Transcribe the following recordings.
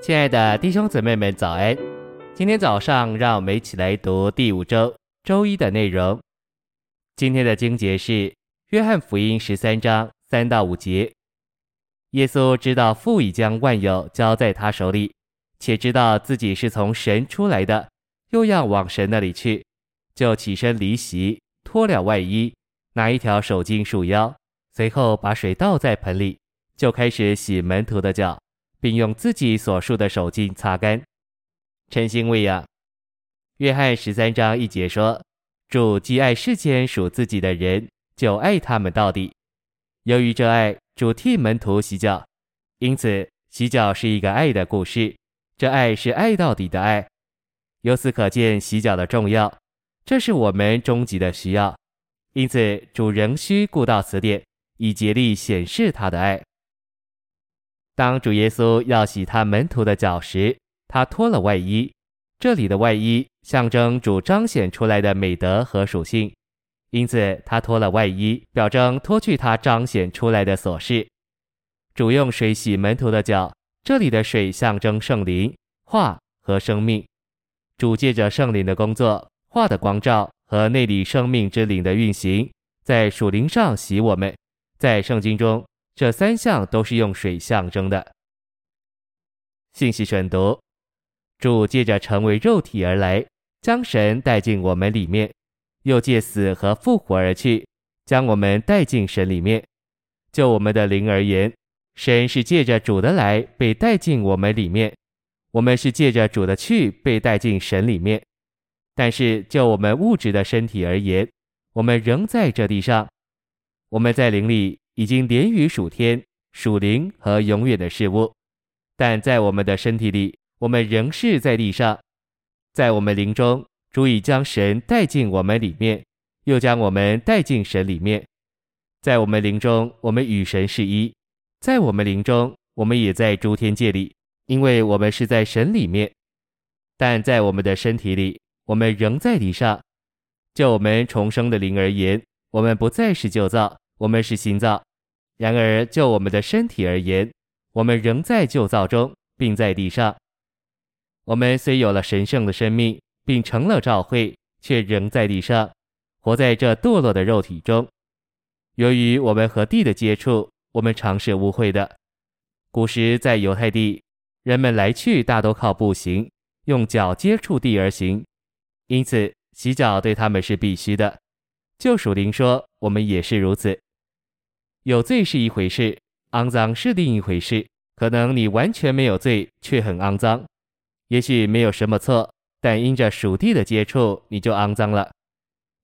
亲爱的弟兄姊妹们，早安！今天早上，让我们一起来读第五周周一的内容。今天的经节是《约翰福音》十三章三到五节。耶稣知道父已将万有交在他手里，且知道自己是从神出来的，又要往神那里去，就起身离席，脱了外衣，拿一条手巾束腰，随后把水倒在盆里，就开始洗门徒的脚。并用自己所束的手巾擦干，陈星喂养。约翰十三章一节说：“主既爱世间属自己的人，就爱他们到底。由于这爱，主替门徒洗脚，因此洗脚是一个爱的故事。这爱是爱到底的爱。由此可见洗脚的重要，这是我们终极的需要。因此主仍需顾到此点，以竭力显示他的爱。”当主耶稣要洗他门徒的脚时，他脱了外衣。这里的外衣象征主彰显出来的美德和属性，因此他脱了外衣，表征脱去他彰显出来的琐事。主用水洗门徒的脚，这里的水象征圣灵、话和生命。主借着圣灵的工作、话的光照和内里生命之灵的运行，在属灵上洗我们。在圣经中。这三项都是用水象征的。信息选读：主借着成为肉体而来，将神带进我们里面；又借死和复活而去，将我们带进神里面。就我们的灵而言，神是借着主的来被带进我们里面；我们是借着主的去被带进神里面。但是就我们物质的身体而言，我们仍在这地上，我们在灵里。已经连于属天、属灵和永远的事物，但在我们的身体里，我们仍是在地上。在我们灵中，主已将神带进我们里面，又将我们带进神里面。在我们灵中，我们与神是一；在我们灵中，我们也在诸天界里，因为我们是在神里面。但在我们的身体里，我们仍在地上。就我们重生的灵而言，我们不再是旧造，我们是新造。然而，就我们的身体而言，我们仍在旧造中，并在地上。我们虽有了神圣的生命，并成了召会，却仍在地上，活在这堕落的肉体中。由于我们和地的接触，我们常是污秽的。古时在犹太地，人们来去大都靠步行，用脚接触地而行，因此洗脚对他们是必须的。就属灵说，我们也是如此。有罪是一回事，肮脏是另一回事。可能你完全没有罪，却很肮脏；也许没有什么错，但因着属地的接触，你就肮脏了。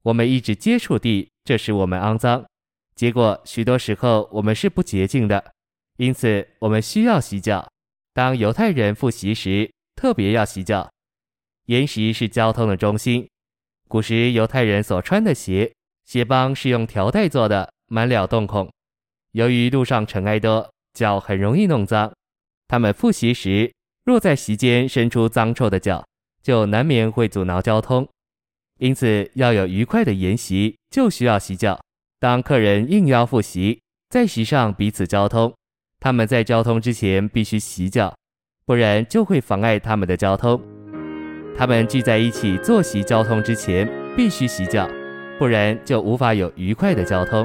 我们一直接触地，这使我们肮脏。结果许多时候我们是不洁净的，因此我们需要洗脚。当犹太人复习时，特别要洗脚。岩石是交通的中心。古时犹太人所穿的鞋，鞋帮是用条带做的，满了洞孔。由于路上尘埃多，脚很容易弄脏。他们赴席时，若在席间伸出脏臭的脚，就难免会阻挠交通。因此，要有愉快的筵席，就需要洗脚。当客人应邀赴席，在席上彼此交通，他们在交通之前必须洗脚，不然就会妨碍他们的交通。他们聚在一起坐席交通之前，必须洗脚，不然就无法有愉快的交通。